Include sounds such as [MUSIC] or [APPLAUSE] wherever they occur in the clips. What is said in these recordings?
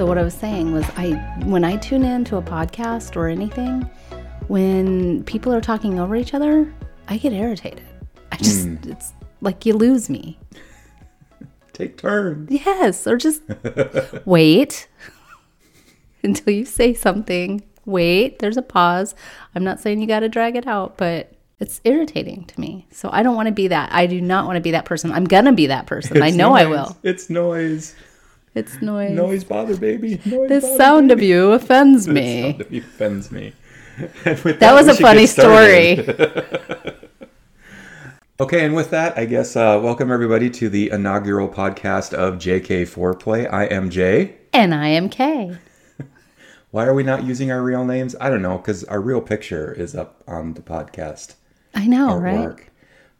So what I was saying was I when I tune in to a podcast or anything, when people are talking over each other, I get irritated. I just hmm. it's like you lose me. Take turns. Yes, or just [LAUGHS] wait [LAUGHS] until you say something. Wait, there's a pause. I'm not saying you got to drag it out, but it's irritating to me. So I don't want to be that. I do not want to be that person. I'm going to be that person. I It's know I will. It's noise. It's noise. Noise bother baby. Noise The bother sound of you offends The me. sound of you offends me. [LAUGHS] With That was a funny story. [LAUGHS] Okay, and with that, I guess uh, welcome everybody to the inaugural podcast of JK Foreplay. I am Jay. And I am Kay. [LAUGHS] Why are we not using our real names? I don't know, because our real picture is up on the podcast I know, artwork. right?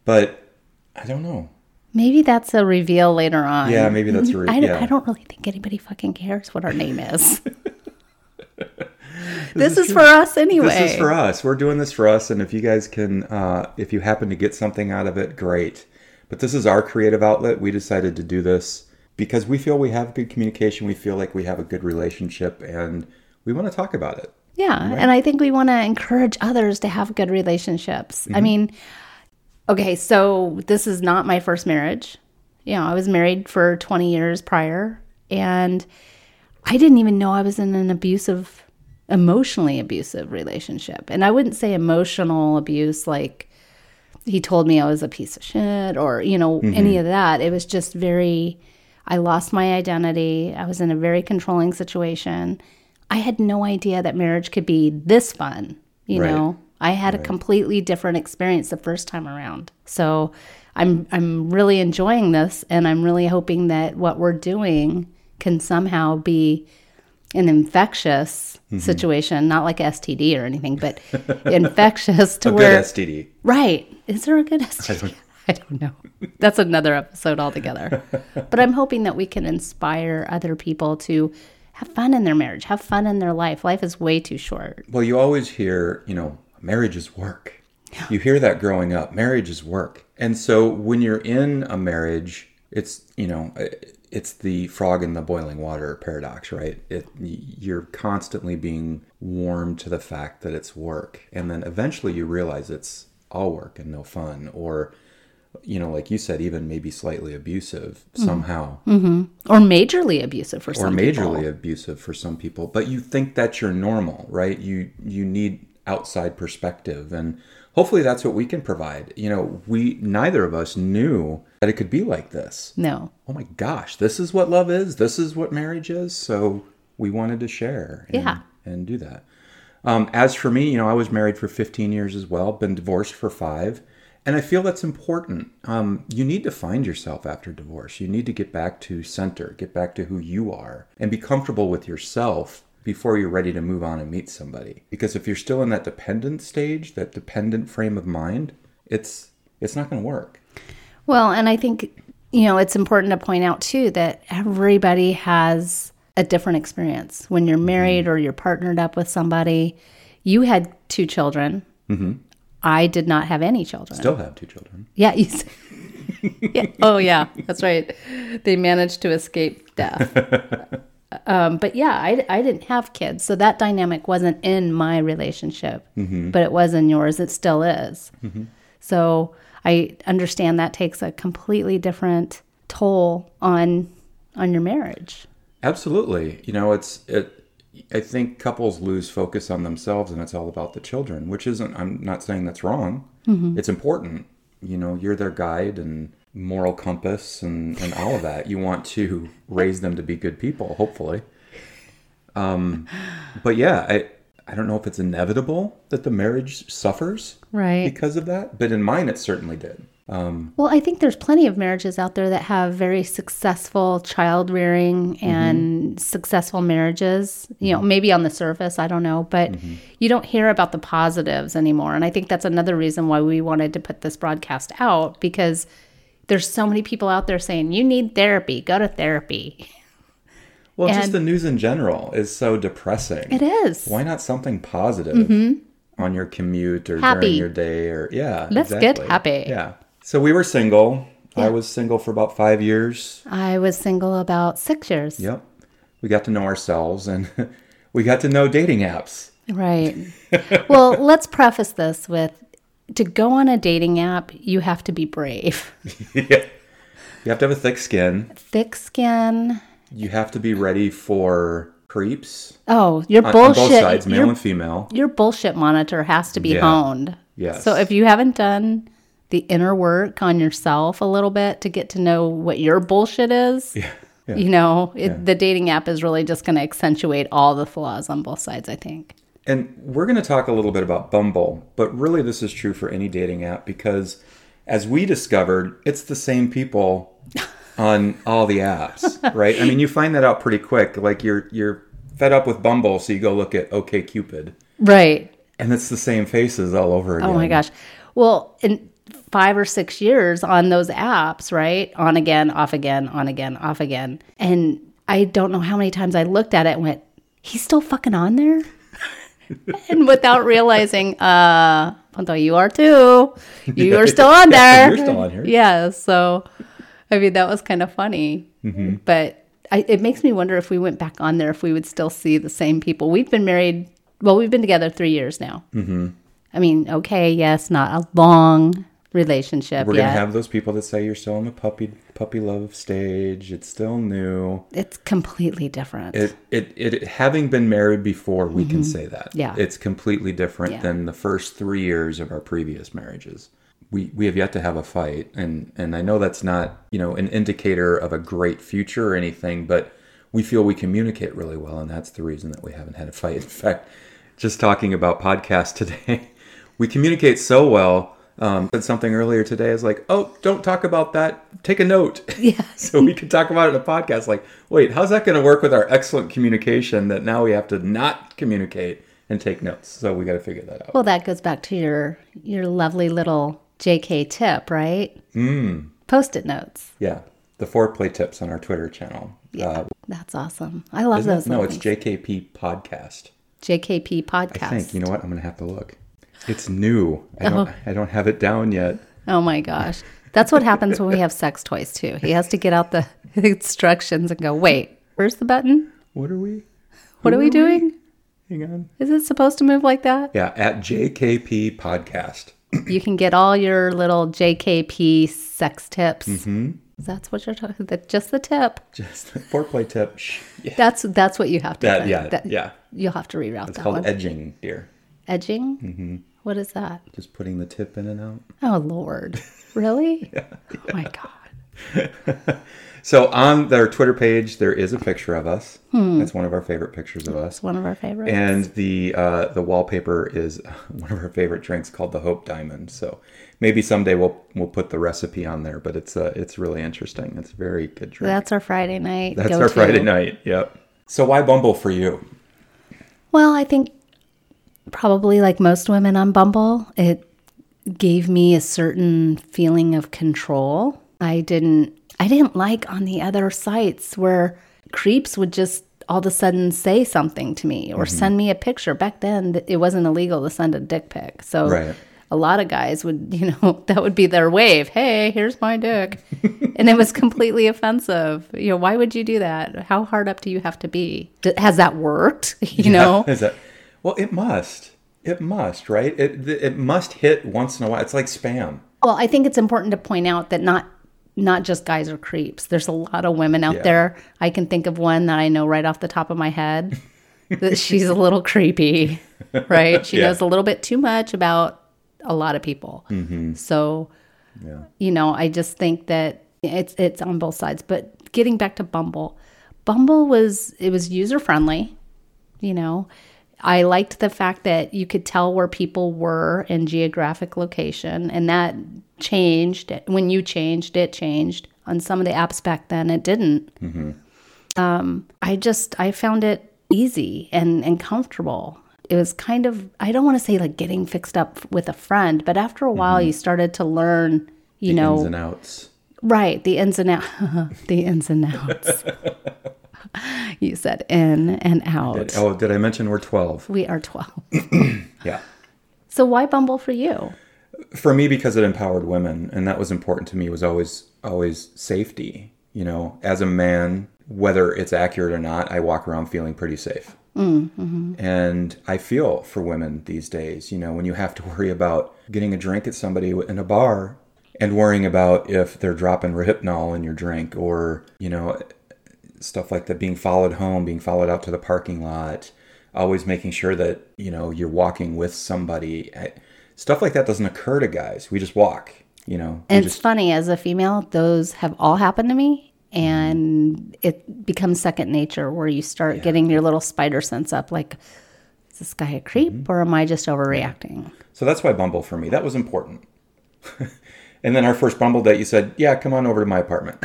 But I don't know. Maybe that's a reveal later on. Yeah, maybe that's a re- [LAUGHS] I, don't- yeah. I don't really think anybody fucking cares what our name is. [LAUGHS] this, is, true. for us anyway. This is for us. We're doing this for us, and if you guys can, uh, if you happen to get something out of it, great. But this is our creative outlet. We decided to do this because we feel we have good communication. We feel like we have a good relationship, and we want to talk about it. Yeah, and I think we want to encourage others to have good relationships. Mm-hmm. I mean, okay, so this is not my first marriage. You know, I was married for 20 years prior, and I didn't even know I was in an abusive, emotionally abusive relationship. And I wouldn't say emotional abuse like he told me I was a piece of shit or, you know, any mm-hmm. of that. It was just very, I lost my identity. I was in a very controlling situation. I had no idea that marriage could be this fun, you Right. know. I had a completely different experience the first time around. So I'm I'm really enjoying this and I'm really hoping that what we're doing can somehow be an infectious Mm-hmm. situation, not like STD or anything, but [LAUGHS] infectious to A where good STD. Right. Is there a good STD? [LAUGHS] I don't know. That's another episode altogether. [LAUGHS] but I'm hoping that we can inspire other people to have fun in their marriage, have fun in their life. Life is way too short. Well, you always hear, you know, marriage is work. You hear that growing up. Marriage is work. And so when you're in a marriage, it's, you know, it's the frog in the boiling water paradox, right? It, you're constantly being warmed to the fact that it's work. And then eventually you realize it's all work and no fun. Or, you know, like you said, even maybe slightly abusive hmm. somehow mm-hmm. Or majorly abusive for or some or majorly people. abusive for some people but you think that's your normal right you you need outside perspective and hopefully that's what we can provide. You know we neither of us knew that it could be like this. No. oh my gosh this is what love is this is what marriage is so we wanted to share and, Yeah. and do that. Um, as for me you know i was married for 15 years as well been divorced for five and i feel that's important. Um, you need to find yourself after divorce. You need to get back to center get back to who you are and be comfortable with yourself before you're ready to move on and meet somebody because if you're still in that dependent stage that dependent frame of mind it's it's not going to work Well, and I think, you know, it's important to point out too that everybody has a different experience. When you're mm-hmm. married or you're partnered up with somebody, you had two children. Mm-hmm. I did not have any children. still have two children Yeah. You [LAUGHS] yeah. Oh, yeah. That's right. They managed to escape death. [LAUGHS] um, but yeah, I, I didn't have kids. So that dynamic wasn't in my relationship, mm-hmm. but it was in yours. It still is. Mm-hmm. So I understand that takes a completely different toll on on your marriage. Absolutely. You know, it's it. I think couples lose focus on themselves, and it's all about the children, which isn't. I'm not saying that's wrong. Mm-hmm. It's important. You know, you're their guide and moral compass, and and all of that. You want to raise them to be good people, hopefully. Um, but yeah, I I don't know if it's inevitable that the marriage suffers Right. because of that, but in mine, it certainly did. Um, Well, I think there's plenty of marriages out there that have very successful child rearing and successful marriages. You know, maybe on the surface, I don't know, but you don't hear about the positives anymore. And I think that's another reason why we wanted to put this broadcast out because there's so many people out there saying, you need therapy, go to therapy. Well, just the news in general is so depressing. It is. Why not something positive mm-hmm. on your commute or Happy. during your day or yeah. Let's get happy. Yeah. So we were single. I was single for about five years. I was single about six years. Yep. we got to know ourselves, and [LAUGHS] we got to know dating apps. Right. well, let's preface this with to go on a dating app, you have to be brave. [LAUGHS] [LAUGHS] yeah. You have to have a thick skin. Thick skin. You have to be ready for creeps Oh, your on, bullshit. on both sides, male your, and female. your bullshit monitor has to be Yeah. honed. Yes. So if you haven't done the inner work on yourself a little bit to get to know what your bullshit is, Yeah. Yeah. you know, it, the dating app is really just going to accentuate all the flaws on both sides, I think. And we're going to talk a little bit about Bumble, but really this is true for any dating app because as we discovered, it's the same people [LAUGHS] on all the apps, right? I mean, you find that out pretty quick. Like you're you're fed up with Bumble, so you go look at OK Cupid. Right. and it's the same faces all over again. Oh my gosh. Well, in five or six years on those apps, right? On again, off again, on again, off again. And I don't know how many times I looked at it and went, he's still fucking on there? [LAUGHS] and without realizing, uh, Ponto, you are too. [LAUGHS] You are still on [LAUGHS] there. You're still on here. Yeah. So, I mean, that was kind of funny. Mm-hmm. But I, it makes me wonder if we went back on there, if we would still see the same people. We've been married, well, we've been together three years now. Mm-hmm. I mean, okay, yes, not a long relationship We're gonna have those people that say you're still in the puppy puppy love stage. It's still new. it's completely different. It, it, it, having been married before, we can say that. Mm-hmm. Yeah. It's completely different Yeah. than the first three years of our previous marriages. We, we have yet to have a fight. And, and I know that's not, you know, an indicator of a great future or anything, but we feel we communicate really well. And that's the reason that we haven't had a fight. In fact, just talking about podcast [LAUGHS] today, we communicate so well. Um, said something earlier today is like, oh, don't talk about that. Take a note. [LAUGHS] yeah. so we can talk about it in a podcast. Like, wait, how's that going to work with our excellent communication that now we have to not communicate and take notes? So we got to figure that out. Well, that goes back to your your lovely little JK tip, right? Mm. Post-it notes. Yeah, the foreplay tips on our Twitter channel. Uh, That's awesome. I love isn't it? those. No, it's. JKP podcast. JKP podcast. I think. You know what? I'm going to have to look. It's new. I don't. I don't have it down yet. Oh my gosh. That's what happens when we have sex toys too. He has to get out the [LAUGHS] instructions and go, wait, where's the button? What are we? What Who are we doing? Hang on. Is it supposed to move like that? Yeah, at JKP podcast. You can get all your little JKP sex tips. Mm-hmm. That's what you're talking. That just the tip. Just the foreplay tip. Shh. Yeah. That's that's what you have to. That, yeah. That- yeah. You'll have to reroute It's that called one. edging, dear. Edging. Mm-hmm. What is that? Just putting the tip in and out. Oh Lord, [LAUGHS] really? Oh my God. [LAUGHS] So on their Twitter page, there is a picture of us. That's one of our favorite pictures of us. It's one of our favorites. And the uh, the wallpaper is [LAUGHS] one of our favorite drinks called the Hope Diamond. So maybe someday we'll we'll put the recipe on there. But it's uh, it's really interesting. It's a very good drink. That's our Friday night. That's go-to. our Friday night. Yep. So why Bumble for you? Well, I think probably like most women on Bumble, it gave me a certain feeling of control. I didn't I didn't like on the other sites where creeps would just all of a sudden say something to me Mm-hmm. or send me a picture. Back then it wasn't illegal to send a dick pic. So Right. a lot of guys would, [LAUGHS] you know, that would be their wave. Hey, here's my dick. [LAUGHS] and it was completely offensive. You know, why would you do that? How hard up do you have to be? D- Has that worked? [LAUGHS] You know? Well, it must. It must, right? It it must hit once in a while. It's like spam. Well, I think it's important to point out that not not just guys are creeps. There's a lot of women out Yeah. there. I can think of one that I know right off the top of my head [LAUGHS] that she's a little creepy, right? She Yeah. knows a little bit too much about a lot of people. Mm-hmm. So, Yeah. you know, I just think that it's it's on both sides. But getting back to Bumble, Bumble was it was user friendly. You know, I liked the fact that you could tell where people were in geographic location, and that changed when you changed. It changed on some of the apps back then. It didn't. Um, I just I found it easy and and comfortable. It was kind of I don't want to say like getting fixed up with a friend, but after a while you started to learn. You know The know, ins and outs. Right, the ins and out, [LAUGHS] the ins and outs. [LAUGHS] [LAUGHS] you said in and out. Oh, did I mention we're twelve? We are 12. [CLEARS THROAT] Yeah. So why Bumble for you? for me because it empowered women and that was important to me was always always safety you know as a man whether it's accurate or not, I walk around feeling pretty safe. Mm-hmm. And I feel for women these days, you know, when you have to worry about getting a drink at somebody in a bar and worrying about if they're dropping Rohypnol in your drink or, you know, stuff like that, being followed home, being followed out to the parking lot, always making sure that, you know, you're walking with somebody. Stuff like that doesn't occur to guys. We just walk, you know. And it's just, funny, as a female, those have all happened to me. And it becomes second nature where you start getting your little spider sense up like, is this guy a creep Mm-hmm. or am I just overreacting? So that's why Bumble for me. That was important. [LAUGHS] and then our first Bumble date, you said, "Yeah, come on over to my apartment."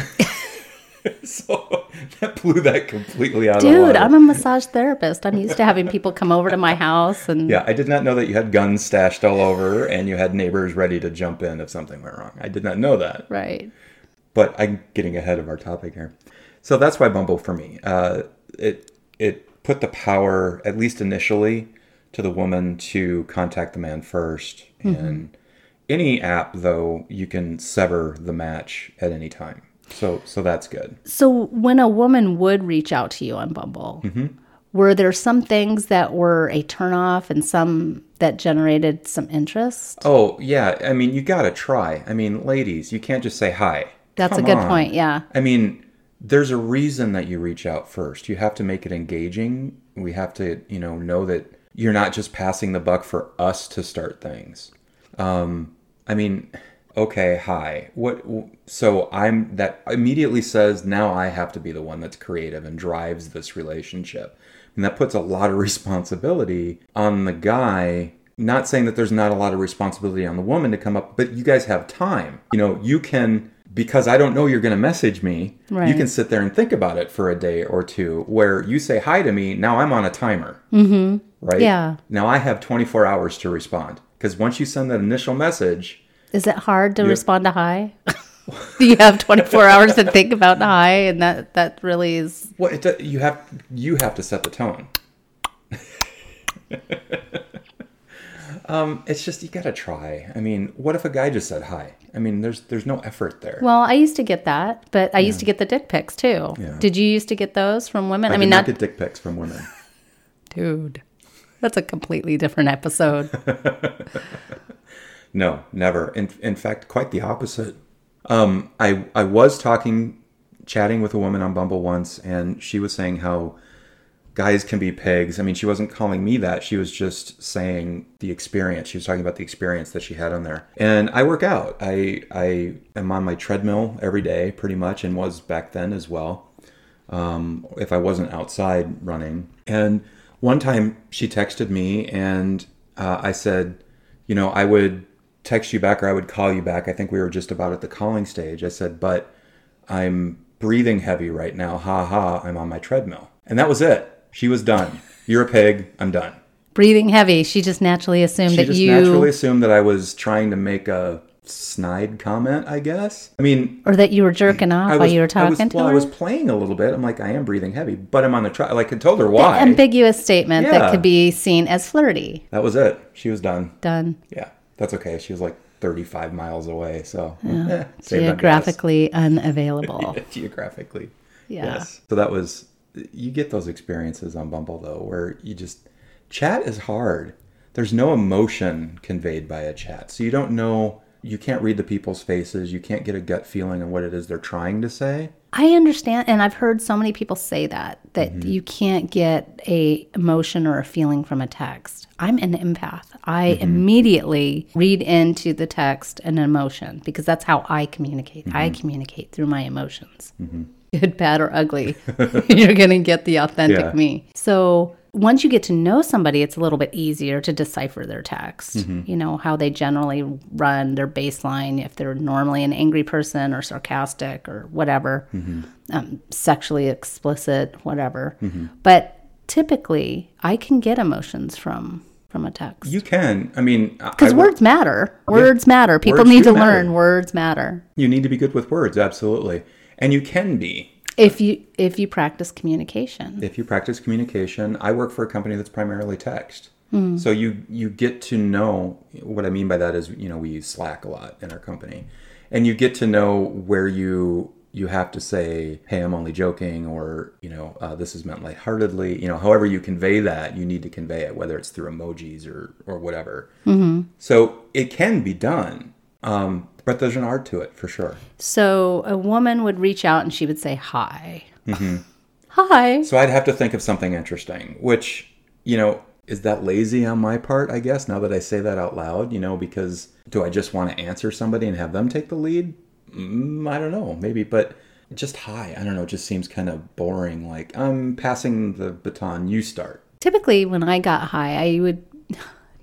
[LAUGHS] so [LAUGHS] that blew that completely out Dude. I'm a massage therapist. I'm used to having people come over to my house and yeah, I did not know that you had guns stashed all over and you had neighbors ready to jump in if something went wrong. I did not know that. right. But I'm getting ahead of our topic here. So that's why Bumble for me. Uh, it it put the power, at least initially, to the woman to contact the man 1st And any app, though, you can sever the match at any time. So so that's good. So when a woman would reach out to you on Bumble, Mm-hmm. were there some things that were a turnoff and some that generated some interest? Oh yeah, I mean you gotta try. I mean, ladies, you can't just say hi. That's Come a good on. point. Yeah. I mean, there's a reason that you reach out first. You have to make it engaging. We have to, you know, know that you're not just passing the buck for us to start things. Um, I mean, okay, hi. What? So I'm that immediately says now I have to be the one that's creative and drives this relationship, and that puts a lot of [LAUGHS] responsibility on the guy. Not saying that there's not a lot of responsibility on the woman to come up, but you guys have time. You know, you can because I don't know you're going to message me. You can sit there and think about it for a day or two. Where you say hi to me, now I'm on a timer. Mm-hmm. Right. Yeah. Now I have 24 hours to respond because once you send that initial message, Is it hard to respond to hi? Do [LAUGHS] you have 24 hours to think about hi and that that really is well, it, you have you have to set the tone. [LAUGHS] um, it's just you gotta try. I mean, what if a guy just said hi? I mean, there's there's no effort there. Well, I used to get that, but I used to get the dick pics too. Yeah. Did you used to get those from women? I, I, mean, not not get dick pics from women. [LAUGHS] dude. That's a completely different episode. No, never. In, in fact, quite the opposite. Um, I I was talking, chatting with a woman on Bumble once, and she was saying how guys can be pigs. I mean, she wasn't calling me that. She was just saying the experience. She was talking about the experience that she had on there. And I work out. I I am on my treadmill every day, pretty much, and was back then as well. Um, if I wasn't outside running. And one time she texted me, and uh, I said, you know, I would text you back or I would call you back. I think we were just about at the calling stage. I said, but I'm breathing heavy right now. Ha ha, I'm on my treadmill. And that was it. She was done. You're a pig. I'm done. Breathing heavy. She just naturally assumed that. She that just you naturally assumed that I was trying to make a snide comment, I guess. I mean, or that you were jerking off I while you were talking was, to well, her. I was playing a little bit. I'm like, I am breathing heavy, but I'm on the tri Like, I told her why. ambiguous statement Yeah. that could be seen as flirty. that was it. She was done. Done Yeah, that's okay. She was like 35 miles away, so [LAUGHS] saved geographically unavailable. [LAUGHS] geographically. Yeah. Yes. So that was you get those experiences on Bumble though, where you just chat is hard. There's no emotion conveyed by a chat, so you don't know. You can't read the people's faces. You can't get a gut feeling on what it is they're trying to say. I understand, and I've heard so many people say that that Mm-hmm. you can't get a emotion or a feeling from a text. I'm an empath. I Mm-hmm. immediately read into the text an emotion because that's how I communicate. I Mm-hmm. communicate through my emotions. Good, bad, or ugly. [LAUGHS] [LAUGHS] You're going to get the authentic Yeah. me. So once you get to know somebody, it's a little bit easier to decipher their text. Mm-hmm. You know, how they generally run their baseline, if they're normally an angry person or sarcastic or whatever, Mm-hmm. um, sexually explicit, whatever. But typically, I can get emotions from from a text. You can. I mean, Because words matter. Words matter. People Words need to matter. learn words matter. you need to be good with words, absolutely, and you can be. If you if you practice communication. if you practice communication i work for a company that's primarily text Hmm. so you you get to know what i mean by that is you know we use slack a lot in our company and you get to know where you you have to say, "Hey, I'm only joking," or you know, uh, "This is meant lightheartedly." You know, however you convey that, you need to convey it, whether it's through emojis or or whatever. Mm-hmm. So it can be done, um, but there's an art to it for sure. So a woman would reach out and she would say hi. Hi. So I'd have to think of something interesting, which you know, is that lazy on my part? I guess now that I say that out loud, you know, because do I just want to answer somebody and have them take the lead? Mm, I don't know, maybe, but just hi. I don't know. It just seems kind of boring. Like I'm passing the baton. You start. Typically, when I got high, I would,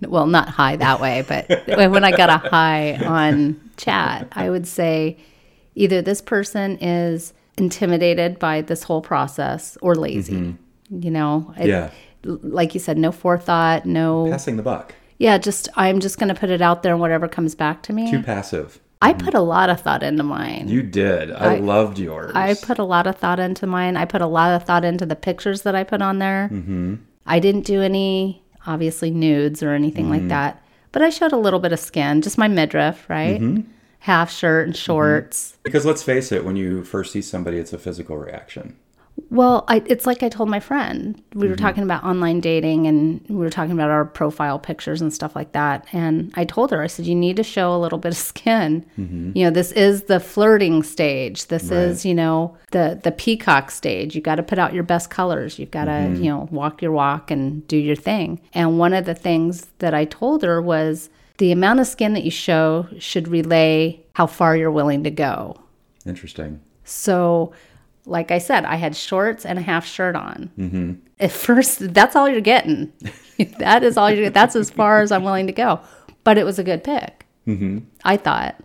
well, not high that way, but when I got a high on chat, I would say either this person is intimidated by this whole process or lazy. You know, It- Yeah. like you said, no forethought, no, Passing the buck. yeah, just I'm just going to put it out there and whatever comes back to me. Too passive. I put a lot of thought into mine. You did. I, loved yours. I put a lot of thought into mine. I put a lot of thought into the pictures that I put on there. Mm-hmm. I didn't do any, obviously, nudes or anything Mm-hmm. like that, but I showed a little bit of skin, just my midriff, right? Mm-hmm. Half shirt and shorts. because let's face it, when you first see somebody, it's a physical reaction. Well, I, it's like I told my friend. We Mm-hmm. were talking about online dating and we were talking about our profile pictures and stuff like that. And I told her, I said, you need to show a little [LAUGHS] bit of skin. You know, this is the flirting stage. This is, you know, the the peacock stage. You got to put out your best colors. You've got to, you know, walk your walk and do your thing. And one of the things that I told her was the amount of skin that you show should relay how far you're willing to go. Interesting. So, like I said, I had shorts and a half shirt on. Mm-hmm. At first, that's all you're getting. [LAUGHS] that is all you. That's as far as I'm willing to go. But it was a good pick. Mm-hmm. I thought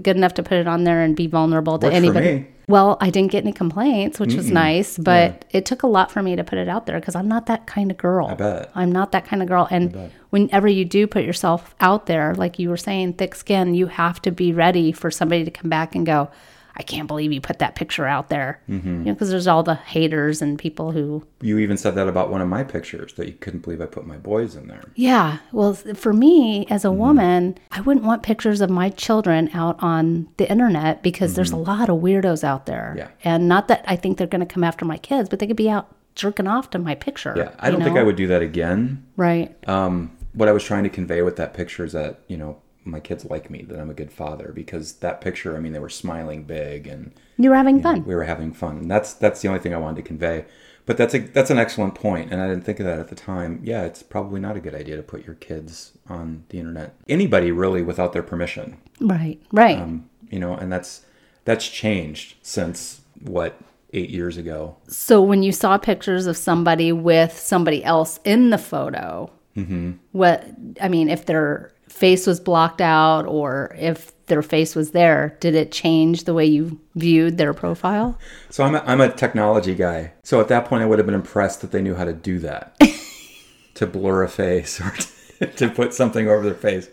good enough to put it on there and be vulnerable to Worked anybody. Well, I didn't get any complaints, which was nice, but it took a lot for me to put it out there because I'm not that kind of girl. I bet. I'm not that kind of girl. And whenever you do put yourself out there, like you were saying, thick skin, you have to be ready for somebody to come back and go, I can't believe you put that picture out there. Mm-hmm. You know, because there's all the haters and people who, You even said that about one of my pictures that you couldn't believe I put my boys in there. yeah. Well, for me as a Mm-hmm. woman, I wouldn't want pictures of my children out on the internet because there's a lot of weirdos out there. Mm-hmm. Yeah. And not that I think they're going to come after my kids, but they could be out jerking off to my picture. Yeah, I don't think I would do that again. Right. Um, what I was trying to convey with that picture is that you know my kids like me, that I'm a good father because that picture. I mean, they were smiling big and You were having fun. we were having fun. And that's that's the only thing I wanted to convey. But that's a that's an excellent point, and I didn't think of that at the time. Yeah, it's probably not a good idea to put your kids on the internet. Anybody really without their permission, Right. Right. um, you know, and that's that's changed since what eight years ago. So when you saw pictures of somebody with somebody else in the photo, Mm-hmm. what I mean, if their face was blocked out or if their face was there, did it change the way you viewed their profile? So I'm a, I'm a technology guy. So at that point, I would have been impressed that they knew how to do that, [LAUGHS] to blur a face or to, [LAUGHS] to put something over their face.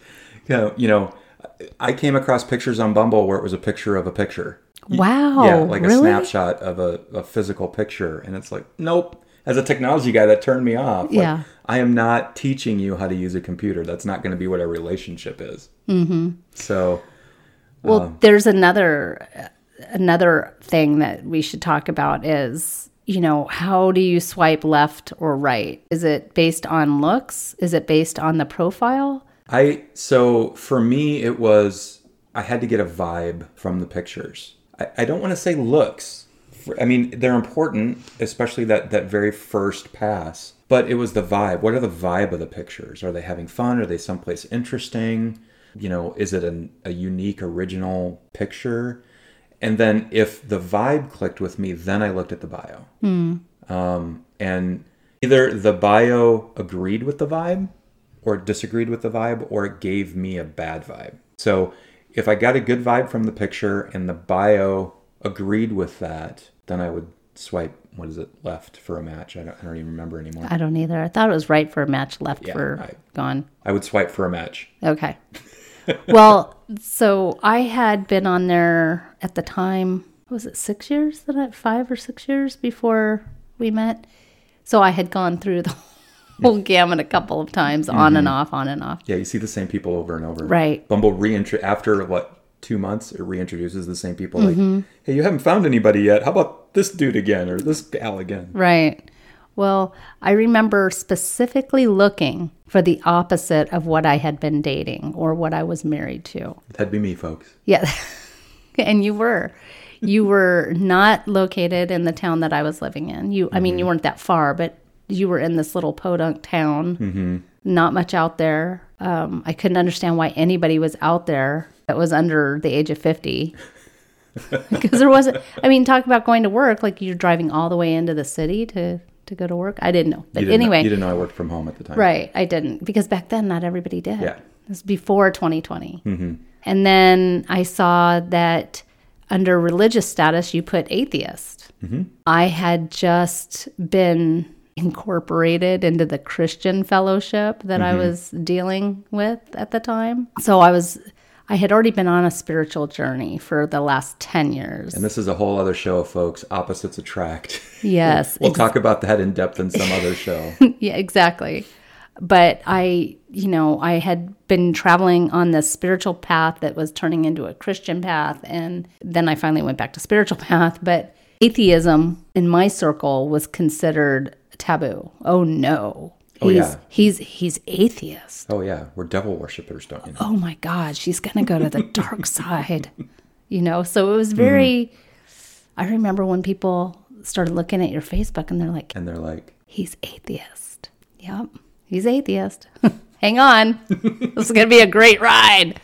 You know, you know, I came across pictures on Bumble where it was a picture of a picture. Wow. yeah, like a really? snapshot of a, a physical picture, and it's like, nope. As a technology guy, that turned me off. Like, Yeah. I am not teaching you how to use a computer. That's not going to be what our relationship is. Mm-hmm. So Well, Um, there's another another thing that we should talk about is you know how do you swipe left or right? Is it based on looks? Is it based on the profile? I so for me it was I had to get a vibe from the pictures. I, I don't want to say looks. I mean they're important, especially that that very first pass. But it was the vibe. What are the vibe of the pictures? Are they having fun? Are they someplace interesting? You know, is it an, a unique, original picture? And then if the vibe clicked with me, then I looked at the bio. Um, and either the bio agreed with the vibe or disagreed with the vibe or it gave me a bad vibe. So if I got a good vibe from the picture and the bio agreed with that, then I would swipe, what is it, left for a match. I don't, I don't even remember anymore. I don't either. I thought it was right for a match, left Yeah, for I- gone. I would swipe for a match. Okay. [LAUGHS] well, so I had been on there at the time. Was it six years that I five or six years before we met? So I had gone through the [LAUGHS] whole gamut a couple of times, on and mm-hmm. off, on and off. Yeah, you see the same people over and over. Right. Bumble reintro after what two months, it reintroduces the same people. Like, mm-hmm. hey, you haven't found anybody yet. How about this dude again or this gal again? Right. Well, I remember specifically looking for the opposite of what I had been dating or what I was married to. That'd be me, folks. Yeah. [LAUGHS] and you were. You were not located in the town that I was living in. You I mean you mm-hmm. weren't that far, but you were in this little podunk town. Mm-hmm. Not much out there. Um, I couldn't understand why anybody was out there that was under the age of 50. [LAUGHS] because there wasn't I mean talk about going to work like you're driving all the way into the city to to go to work. I didn't know. But didn't know- anyway, you didn't know I worked from home at the time. Right, I didn't because back then not everybody did. Yeah. It was before 2020. Mm-hmm. And then I saw that under religious status you put atheist. Mm-hmm. I had just been incorporated into the Christian fellowship that I mm-hmm. was dealing with at the time. So I was I had already been on a spiritual journey for the last 10 years. And this is a whole other show, folks. Opposites attract. [LAUGHS] yes. we'll talk about that in depth in some other show. [LAUGHS] yeah, exactly. But I, you know, I had been traveling on this spiritual path that was turning into a Christian path. And then I finally went back to spiritual [LAUGHS] path. But atheism in my circle was considered taboo. Oh, no. Oh, yeah. He's, he's atheist. Oh yeah, we're devil worshippers, don't you know? Oh my God, she's going to go to the dark [LAUGHS] side. You know, so it was very, I remember when people started looking at your Facebook and they're like, And they're like, He's atheist. Yep. He's atheist. [LAUGHS] Hang on. [LAUGHS] this is going to be a great ride.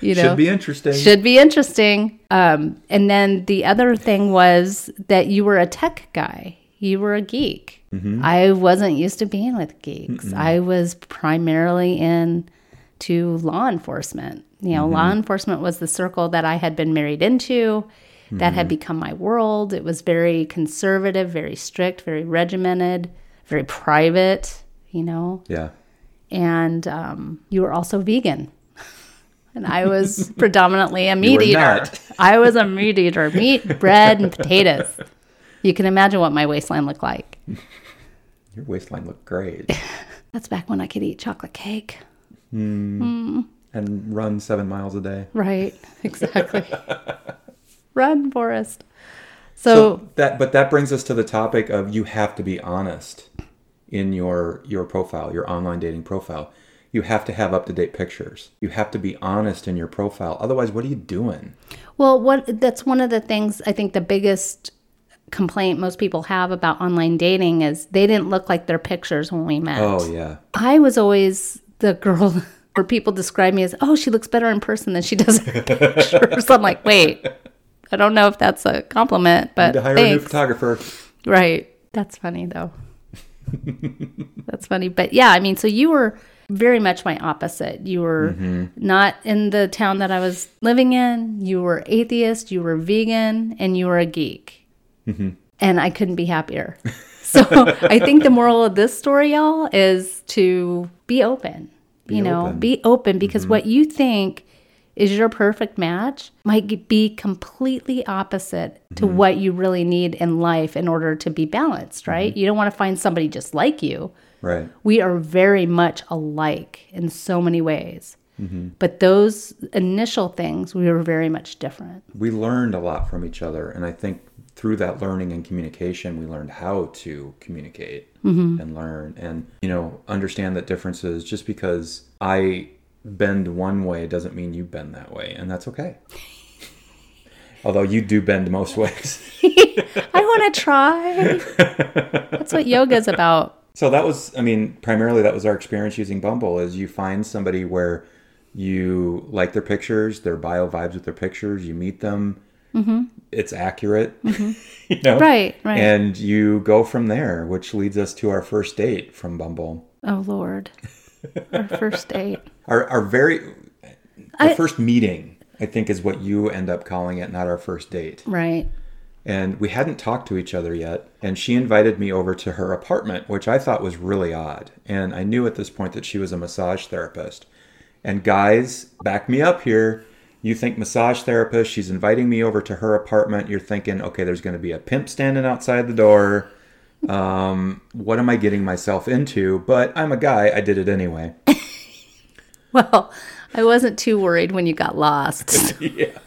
You know, should be interesting. should be interesting. Um, and then the other thing was that you were a tech guy. You were a geek. I wasn't used to being with geeks. I was primarily in to law enforcement. You know, law enforcement was the circle that I had been married into, that had become my world. It was very conservative, very strict, very regimented, very private, you know. yeah. And um, you were also vegan. [LAUGHS] And I was [LAUGHS] predominantly a meat eater. I was a meat eater, meat, bread, and potatoes. [LAUGHS] You can imagine what my waistline looked like. [LAUGHS] Your waistline looked great. [LAUGHS] That's back when I could eat chocolate cake. Hmm. Hmm. and run seven miles a day. Right, [LAUGHS] exactly. Run, Forrest. So So, that but that brings us to the topic of you have to be honest in your your profile, your online dating profile. You have to have up-to-date pictures. You have to be honest in your profile. Otherwise, what are you doing? well, what that's one of the things I think the biggest complaint most people have about online dating is they didn't look like their pictures when we met. Oh yeah. I was always the girl [LAUGHS] where people describe me as, oh, she looks better in person than she does in pictures. I'm like, wait, I don't know if that's a compliment, but to hire a new photographer. Right. That's funny though. [LAUGHS] That's funny. But yeah, I mean, so you were very much my opposite. You were mm-hmm. not in the town that I was living in. You were atheist, you were vegan, and you were a geek. Mm-hmm. And I couldn't be happier. [LAUGHS] So I think the moral of this story, y'all, is to be open. you know, open. be open because mm-hmm. what you think is your perfect match might be completely opposite to mm-hmm. what you really need in life in order to be balanced, right? You don't want to find somebody just like you. Right. We are very much alike in so many ways. But those initial things, we were very much different. We learned a lot from each other, and I think through that learning and communication, we learned how to communicate mm-hmm. and learn, and you know, understand that differences. Just because I bend one way doesn't mean you bend that way, and that's okay. [LAUGHS] Although you do bend most ways. [LAUGHS] [LAUGHS] I want to try. That's what yoga's about. So that was, I mean, primarily that was our experience using Bumble. Is you find somebody where you like their pictures, their bio vibes with their pictures, you meet them, Mm-hmm. it's accurate, mm-hmm. [LAUGHS] you know, Right, right. and you go from there, which leads us to our first date from Bumble. Oh, Lord. Our first [LAUGHS] date. Our our very, the I- first meeting, I think, is what you end up calling it, not our first date. Right. and we hadn't talked to each other yet. And she invited me over to her apartment, which I thought was really odd. And I knew at this point that she was a massage therapist. And guys, back me up here. You think massage therapist, she's inviting me over to her apartment. You're thinking, okay, there's going to be a pimp standing outside the door. Um, what am I getting myself into? But I'm a guy, I did it anyway. [LAUGHS] Well, I wasn't too worried when you got lost. [LAUGHS] yeah.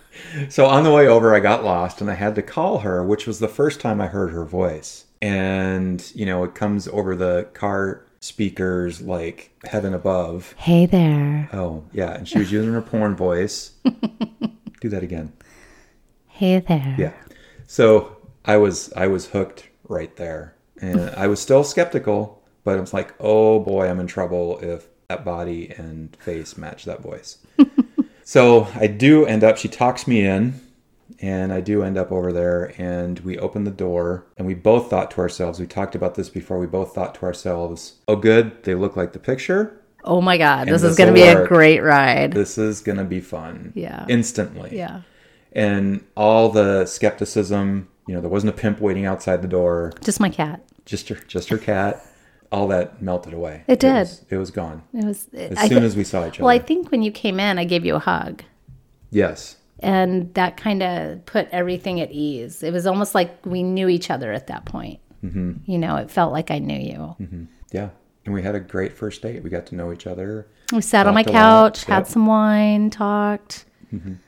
So on the way over, I got lost and I had to call her, which was the first time I heard her voice. And, you know, it comes over the car speakers like heaven above. hey there. Oh, yeah. And she was using her porn voice. [LAUGHS] Do that again. Hey there. Yeah. So I was I was hooked right there. And I was still skeptical, but I was like, oh boy, I'm in trouble if that body and face match that voice. [LAUGHS] so I do end up, she talks me in, and I do end up over there, and we open the door, and we both thought to ourselves, we talked about this before, we both thought to ourselves, oh, good, they look like the picture. Oh my God. This is this'll going to be a great ride. This is going to be fun. Yeah. Instantly. Yeah. And all the skepticism, you know, there wasn't a pimp waiting outside the door. Just my cat. just her just her cat all that melted away It did. was, it was gone It was. as I soon thi- as we saw each other well, I think when you came in, I gave you a hug. yes And that kind of put everything at ease. It was almost like we knew each other at that point. Mm-hmm. You know, it felt like I knew you. yeah and we had a great first date we got to know each other We sat on my couch, had Yep. some wine, talked.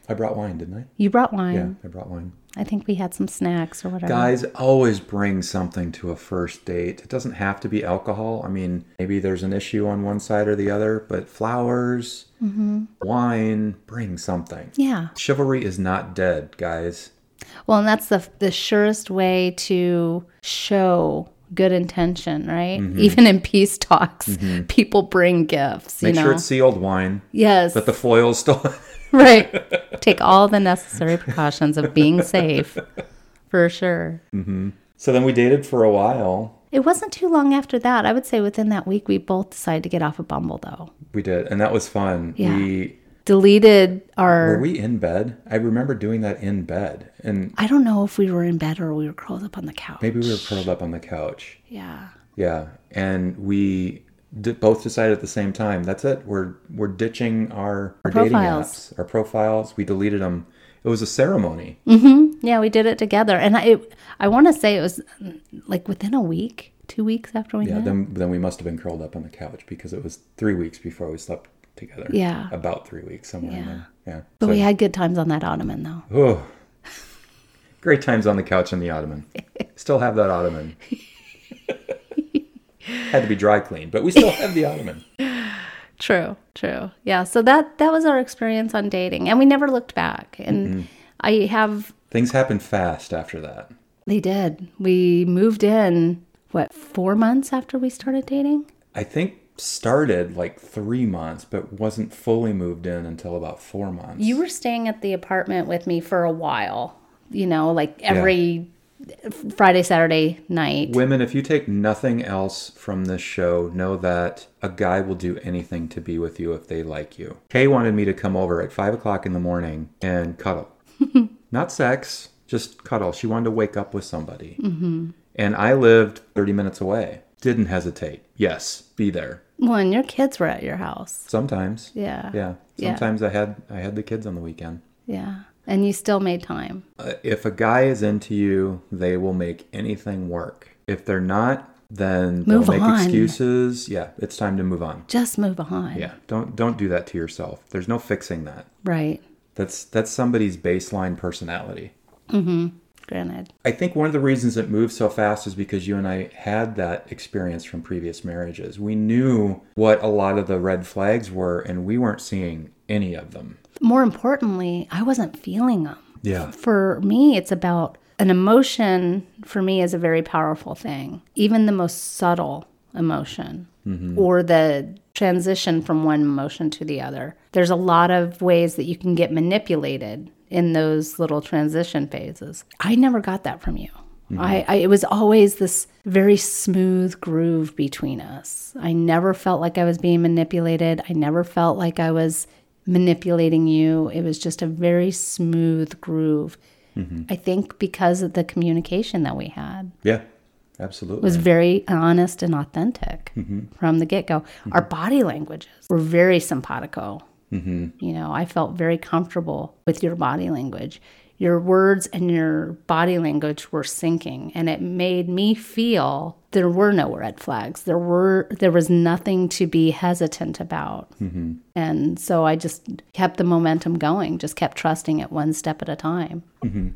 i brought wine didn't i You brought wine. yeah i brought wine I think we had some snacks or whatever. guys always bring something to a first date it doesn't have to be alcohol i mean maybe there's an issue on one side or the other but flowers Mm-hmm. wine bring something Yeah. chivalry is not dead guys Well, and that's the the surest way to show good intention, right? Mm-hmm. Even in peace talks, people bring gifts. make you know. sure it's sealed wine yes. but the foil's still [LAUGHS] right. Take all the necessary precautions of being safe, for sure. Mm-hmm. so then we dated for a while It wasn't too long after that. I would say within that week, we both decided to get off of Bumble, though. We did, and that was fun. Yeah. We Deleted our. were we in bed? I remember doing that in bed, and I don't know if we were in bed or we were curled up on the couch. maybe we were curled up on the couch. Yeah. Yeah, and we both decided at the same time. That's it. We're we're ditching our our dating apps, our profiles. We deleted them. It was a ceremony. Mm-hmm. Yeah, we did it together, and I, it, I want to say it was like within a week, two weeks after we Yeah. met. Then then we must have been curled up on the couch because it was three weeks before we slept together. Yeah. About three weeks somewhere in Yeah. there. Yeah. but So- we had good times on that ottoman, though. Oh, great times on the couch and the ottoman. [LAUGHS] Still have that ottoman. Had to be dry cleaned, but we still have the ottoman. True, true. Yeah, so that that was our experience on dating, and we never looked back. And I have Things happened fast after that. they did. We moved in what four months after we started dating. I think started like three months, but wasn't fully moved in until about four months. You were staying at the apartment with me for a while. You know, like every Friday, Saturday night. Women, if you take nothing else from this show, know that a guy will do anything to be with you if they like you. Kay wanted me to come over at five o'clock in the morning and cuddle. [LAUGHS] Not sex, just cuddle. She wanted to wake up with somebody. Mm-hmm. And I lived 30 minutes away. Didn't hesitate. Yes, be there. Well, and your kids were at your house. Sometimes. Yeah. Yeah. Yeah. Sometimes I had I had the kids on the weekend. Yeah. And you still made time. Uh, if a guy is into you, they will make anything work. If they're not, then Move they'll make on. excuses. Yeah, it's time to move on. Just move on. Yeah, don't don't do that to yourself. There's no fixing that. Right. That's that's somebody's baseline personality. Granted. I think one of the reasons it moved so fast is because you and I had that experience from previous marriages. We knew what a lot of the red flags were, and we weren't seeing any of them. More importantly, I wasn't feeling them. Yeah. For me, it's about an emotion, for me, is a very powerful thing. Even the most subtle emotion mm-hmm. or the transition from one emotion to the other. There's a lot of ways that you can get manipulated in those little transition phases. I never got that from you. Mm-hmm. I, I it was always this very smooth groove between us. I never felt like I was being manipulated. I never felt like I was manipulating you. It was just a very smooth groove. Mm-hmm. I think because of the communication that we had Yeah, absolutely. was very honest and authentic mm-hmm. from the get go. Our body languages were very simpatico. Mm-hmm. You know, I felt very comfortable with your body language. your words and your body language were syncing and it made me feel there were no red flags. There were there was nothing to be hesitant about. Mm-hmm. And so i just kept the momentum going just kept trusting it one step at a time. Mm-hmm.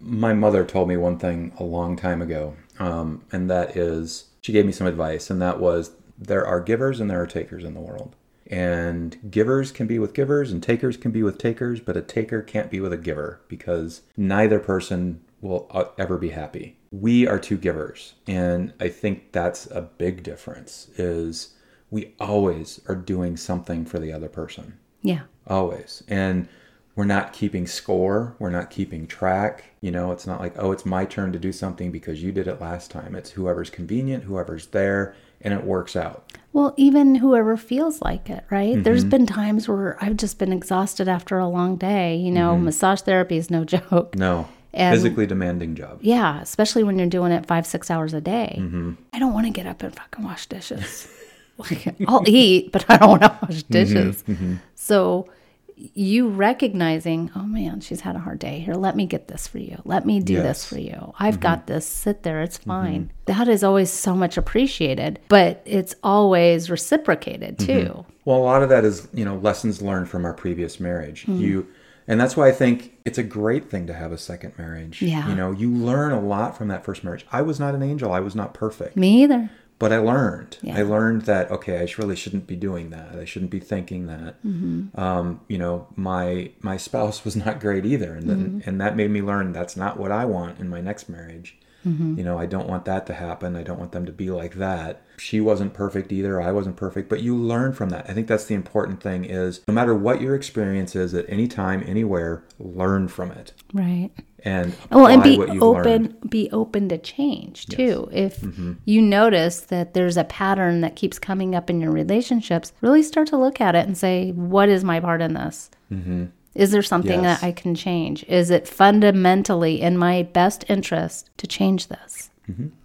My mother told me one thing a long time ago, um, and that is she gave me some advice, and that was there are givers and there are takers in the world. And givers can be with givers, and takers can be with takers, but a taker can't be with a giver because neither person will uh, ever be happy. We are two givers, and I think that's a big difference. Is we always are doing something for the other person. Yeah. Always. And we're not keeping score we're not keeping track you know? It's not like oh it's my turn to do something because you did it last time. It's whoever's convenient whoever's there and it works out Well, even whoever feels like it, right? There's mm-hmm. been times where I've just been exhausted after a long day. You know, mm-hmm. massage therapy is no [LAUGHS] joke. no And- physically demanding job Yeah, especially when you're doing it five, six hours a day. Mm-hmm. I don't want to get up and fucking wash dishes. [LAUGHS] Like, I'll eat, but I don't want to wash mm-hmm. dishes. So, you recognizing, oh man, she's had a hard day. Here, let me get this for you. Let me do this for you. I've mm-hmm. got this. Sit there. It's mm-hmm. fine. That is always so much appreciated, but it's always reciprocated mm-hmm. too. Well, a lot of that is, you know, lessons learned from our previous marriage. Hmm. You and that's why I think it's a great thing to have a second marriage. Yeah. You know, you learn a lot from that first marriage. I was not an angel. I was not perfect. Me either. But I learned. Yeah. I learned that okay, I really shouldn't be doing that. I shouldn't be thinking that. Mm-hmm. Um, you know, my my spouse was not great either, and then, Mm-hmm. and that made me learn that's not what I want in my next marriage. Mm-hmm. You know, I don't want that to happen. I don't want them to be like that. She wasn't perfect either. I wasn't perfect, but you learn from that. I think that's the important thing is no matter what your experience is at any time, anywhere, learn from it Right. and Well, and be open, learned. be open to change too. If you notice that there's a pattern that keeps coming up in your relationships, really start to look at it and say, "What is my part in this? Is there something Yes. that I can change? Is it fundamentally in my best interest to change this?"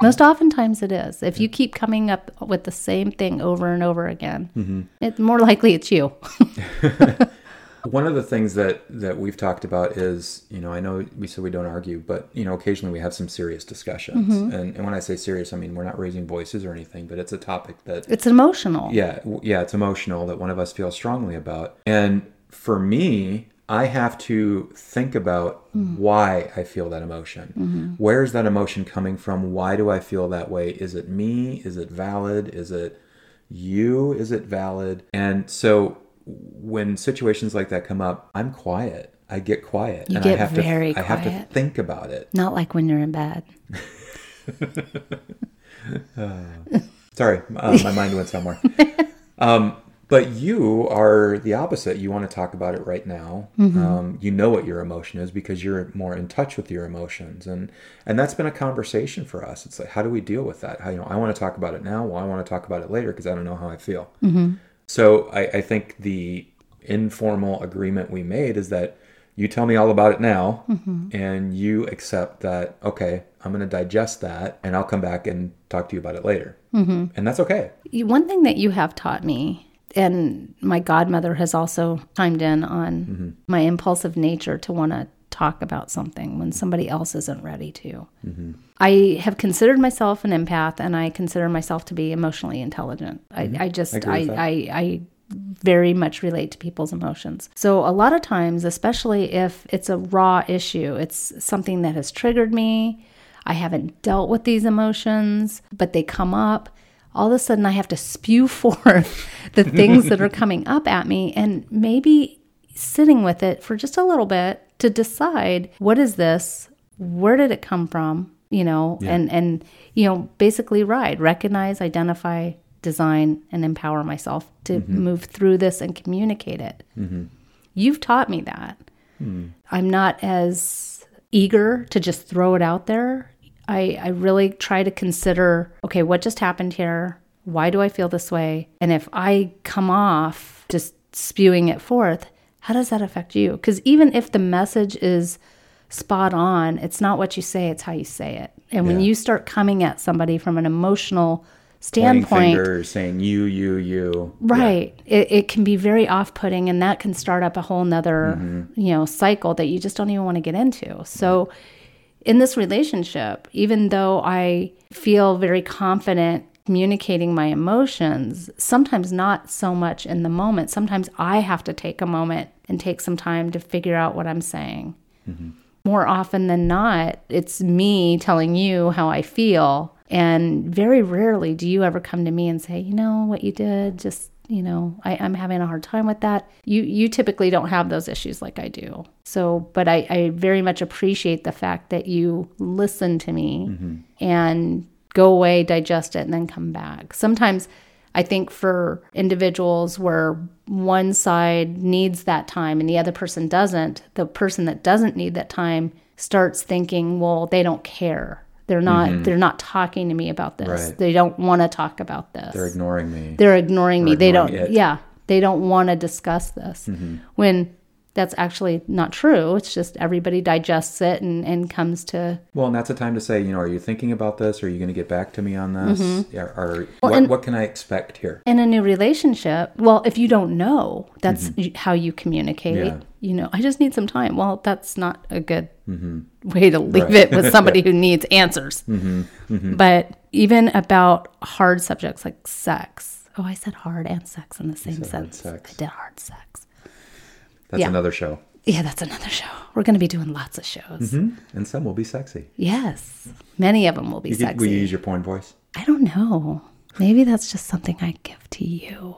Most oftentimes it is. If you keep coming up with the same thing over and over again, it's more likely it's you. [LAUGHS] [LAUGHS] One of the things that that we've talked about is, you know, I know we said we don't argue, but you know, occasionally we have some serious discussions. Mm-hmm. And, and when I say serious, I mean we're not raising voices or anything, but it's a topic that it's emotional. yeah, yeah, it's emotional that one of us feels strongly about. And for me, I have to think about why I feel that emotion. Where's that emotion coming from? Why do I feel that way? Is it me? Is it valid? Is it you? Is it valid? And so when situations like that come up, I'm quiet. I get quiet. You and get I have very to I have to think about it. Not like when you're in bed. [LAUGHS] Sorry, uh, my mind went somewhere. [LAUGHS] Um, but you are the opposite. You want to talk about it right now. Um, you know what your emotion is because you're more in touch with your emotions, and and that's been a conversation for us. It's like, how do we deal with that? How you know, I want to talk about it now. Well, I want to talk about it later because I don't know how I feel. So I, I think the informal agreement we made is that you tell me all about it now, and you accept that. Okay, I'm going to digest that, and I'll come back and talk to you about it later, mm-hmm. and that's okay. One thing that you have taught me, and my godmother has also chimed in on my impulsive nature to want to talk about something when somebody else isn't ready to. I have considered myself an empath, and I consider myself to be emotionally intelligent. I, I just, I. I, I very much relate to people's emotions. So, a lot of times, especially if it's a raw issue, it's something that has triggered me. I haven't dealt with these emotions, but they come up. All of a sudden, I have to spew [LAUGHS] forth the things that are [LAUGHS] coming up at me and maybe sitting with it for just a little bit to decide what is this? Where did it come from? You know, and, and, you know, basically ride, recognize, identify, design, and empower myself to mm-hmm. move through this and communicate it. Mm-hmm. You've taught me that. Hmm. I'm not as eager to just throw it out there. I, I really try to consider okay, what just happened here? Why do I feel this way? And if I come off just spewing it forth, how does that affect you? Because even if the message is spot on, it's not what you say, it's how you say it. And when you start coming at somebody from an emotional standpoint, fingers, saying you, you, you. right, it, it can be very off putting and that can start up a whole nother, Mm-hmm. you know, cycle that you just don't even want to get into. So in this relationship, even though I feel very confident communicating my emotions, sometimes not so much in the moment. Sometimes I have to take a moment and take some time to figure out what I'm saying. Mm-hmm. More often than not, it's me telling you how I feel. And very rarely do you ever come to me and say, you know, what you did, just, you know, I, I'm having a hard time with that. You you typically don't have those issues like I do. So, but I, I very much appreciate the fact that you listen to me mm-hmm. and go away, digest it, and then come back. Sometimes I think for individuals where one side needs that time and the other person doesn't, the person that doesn't need that time starts thinking, well, they don't care. They're not mm-hmm. they're not talking to me about this. Right. They don't want to talk about this. They're ignoring me. They're ignoring me. They don't it. yeah, they don't want to discuss this. Mm-hmm. When that's actually not true. It's just everybody digests it and, and comes to Well, and that's a time to say, you know, are you thinking about this? Are you going to get back to me on this? Yeah, or what, Mm-hmm. and- what can I expect here? in a new relationship, well, if you don't know, that's how you communicate. Mm-hmm. Yeah. You know, I just need some time. Well, that's not a good way to leave it with somebody [LAUGHS] who needs answers. Mm-hmm. But even about hard subjects like sex. Oh, I said hard and sex in the same sentence. I did hard sex. That's Yeah. another show. Yeah, that's another show. We're going to be doing lots of shows. Mm-hmm. And some will be sexy. Yes, many of them will be You sexy. will you use your porn voice? I don't know. Maybe that's just something I give to you.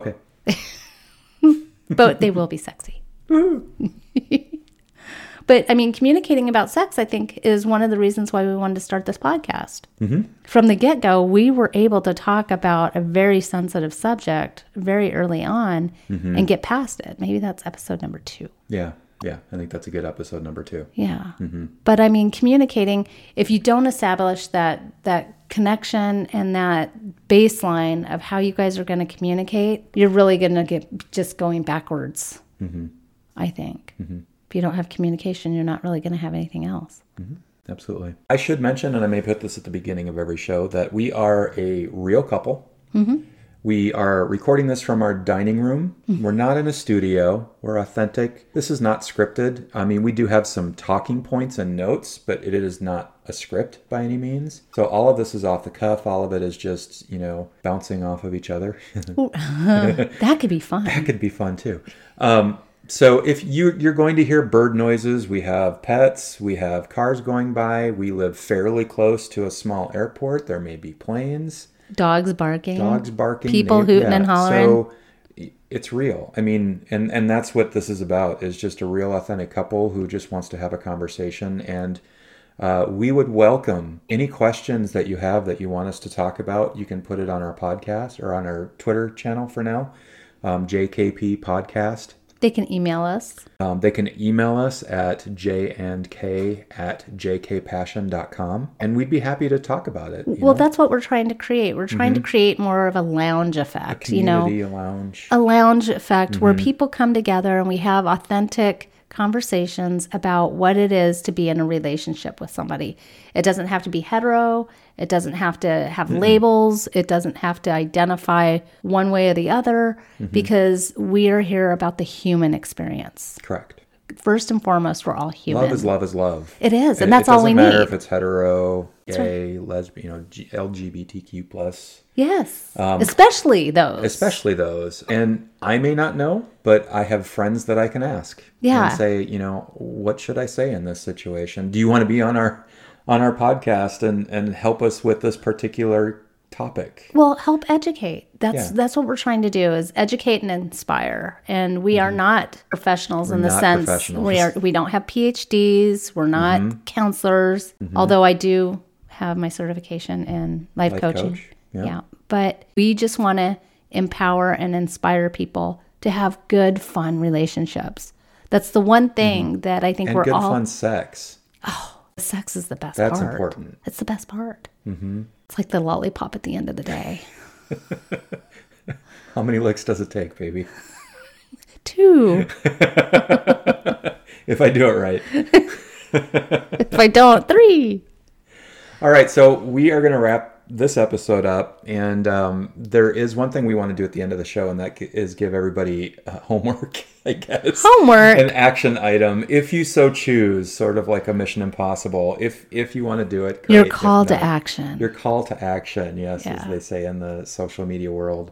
Okay. [LAUGHS] but they will be sexy. [LAUGHS] but I mean, communicating about sex, I think, is one of the reasons why we wanted to start this podcast. Mm-hmm. From the get go, we were able to talk about a very sensitive subject very early on mm-hmm. and get past it. Maybe that's episode number two. Yeah. Yeah. I think that's a good episode number two. Yeah. Mm-hmm. But I mean, communicating, if you don't establish that that connection and that baseline of how you guys are going to communicate, you're really going to get just going backwards. Mm-hmm. I think. If you don't have communication, you're not really going to have anything else. Mm-hmm. Absolutely. I should mention, and I may put this at the beginning of every show, that we are a real couple. Mm-hmm. We are recording this from our dining room. Mm-hmm. We're not in a studio. We're authentic. This is not scripted. I mean, we do have some talking points and notes, but it is not a script by any means. So all of this is off the cuff. All of it is just, you know, bouncing off of each other. [LAUGHS] [LAUGHS] That could be fun. that could be fun too. Um, so if you you're going to hear bird noises, we have pets, we have cars going by. We live fairly close to a small airport. There may be planes, Dogs barking. dogs barking, People hooting and hollering. So it's real. I mean, and and that's what this is about. Is just a real authentic couple who just wants to have a conversation and. Uh, we would welcome any questions that you have that you want us to talk about. You can put it on our podcast or on our Twitter channel for now, um, JKP Podcast. They can email us. Um, they can email us at jandk at jkpassion.com and we'd be happy to talk about it. Well, know? that's what we're trying to create. We're trying to create more of a lounge effect, you know. community lounge. a lounge effect where Mm-hmm. people come together and we have authentic conversations about what it is to be in a relationship with somebody. It doesn't have to be hetero, it doesn't have to have labels, it doesn't have to identify one way or the other Mm-hmm. because we are here about the human experience. Correct. First and foremost, we're all human. Love is love is love. it is, and that's all we need. It doesn't matter if it's hetero, gay, lesbian, you know, G- LGBTQ plus, yes, especially those. Um, especially those. And I may not know, but I have friends that I can ask. Yeah. And say, you know, what should I say in this situation? Do you want to be on our on our podcast and and help us with this particular topic? Well, help educate. That's Yeah. that's what we're trying to do is educate and inspire. And we are not professionals in the Mm-hmm. sense we are we don't have PhDs, we're not Mm-hmm. counselors. Although I do have my certification in life, Life coaching. coach, yeah. But we just want to empower and inspire people to have good fun relationships. That's the one thing that I think Mm-hmm. And we're good all fun sex. Oh, sex is the best That's part. important. It's the best part. Mm-hmm. It's like the lollipop at the end of the day. [LAUGHS] How many licks does it take, baby? Two. [LAUGHS] If I do it right. [LAUGHS] if I don't, three. All right, so we are going to wrap this episode up. And um, there is one thing we want to do at the end of the show, and that is give everybody uh, homework, I guess. Homework. An action item, if you so choose, sort of like a Mission Impossible. If if you want to do it, Your great. If call to action. Your call to action, yes, as they say in the social media world.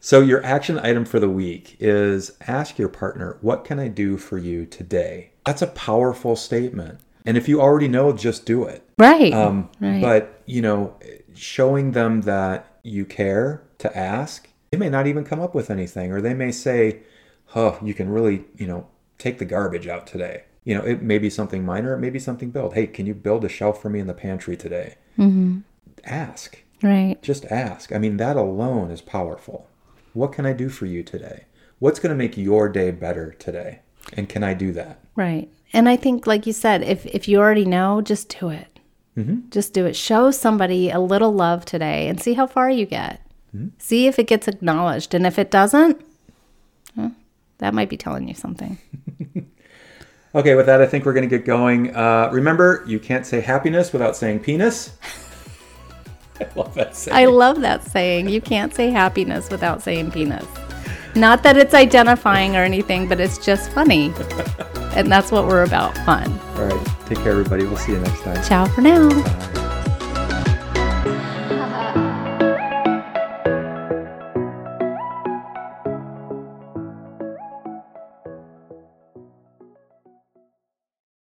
So your action item for the week is ask your partner, "What can I do for you today?" That's a powerful statement. And if you already know, just do it. right. Um, right. But you know, showing them that you care to ask, they may not even come up with anything, or they may say, "Oh, you can really, you know, take the garbage out today." You know, it may be something minor, it may be something build. Hey, can you build a shelf for me in the pantry today? Mm-hmm. Ask. right. Just ask. I mean, that alone is powerful. What can I do for you today? What's going to make your day better today? And can I do that? Right. And I think, like you said, if, if you already know, just do it. Mm-hmm. Just do it. Show somebody a little love today and see how far you get. Mm-hmm. See if it gets acknowledged. And if it doesn't, well, that might be telling you something. [LAUGHS] Okay, with that, I think we're going to get going. Uh, remember, you can't say happiness without saying penis. [LAUGHS] I love that saying. I love that saying. You can't say happiness without saying penis. Not that it's identifying or anything, but it's just funny. [LAUGHS] and that's what we're about fun. All right, take care, everybody. We'll see you next time. Ciao for now. Bye.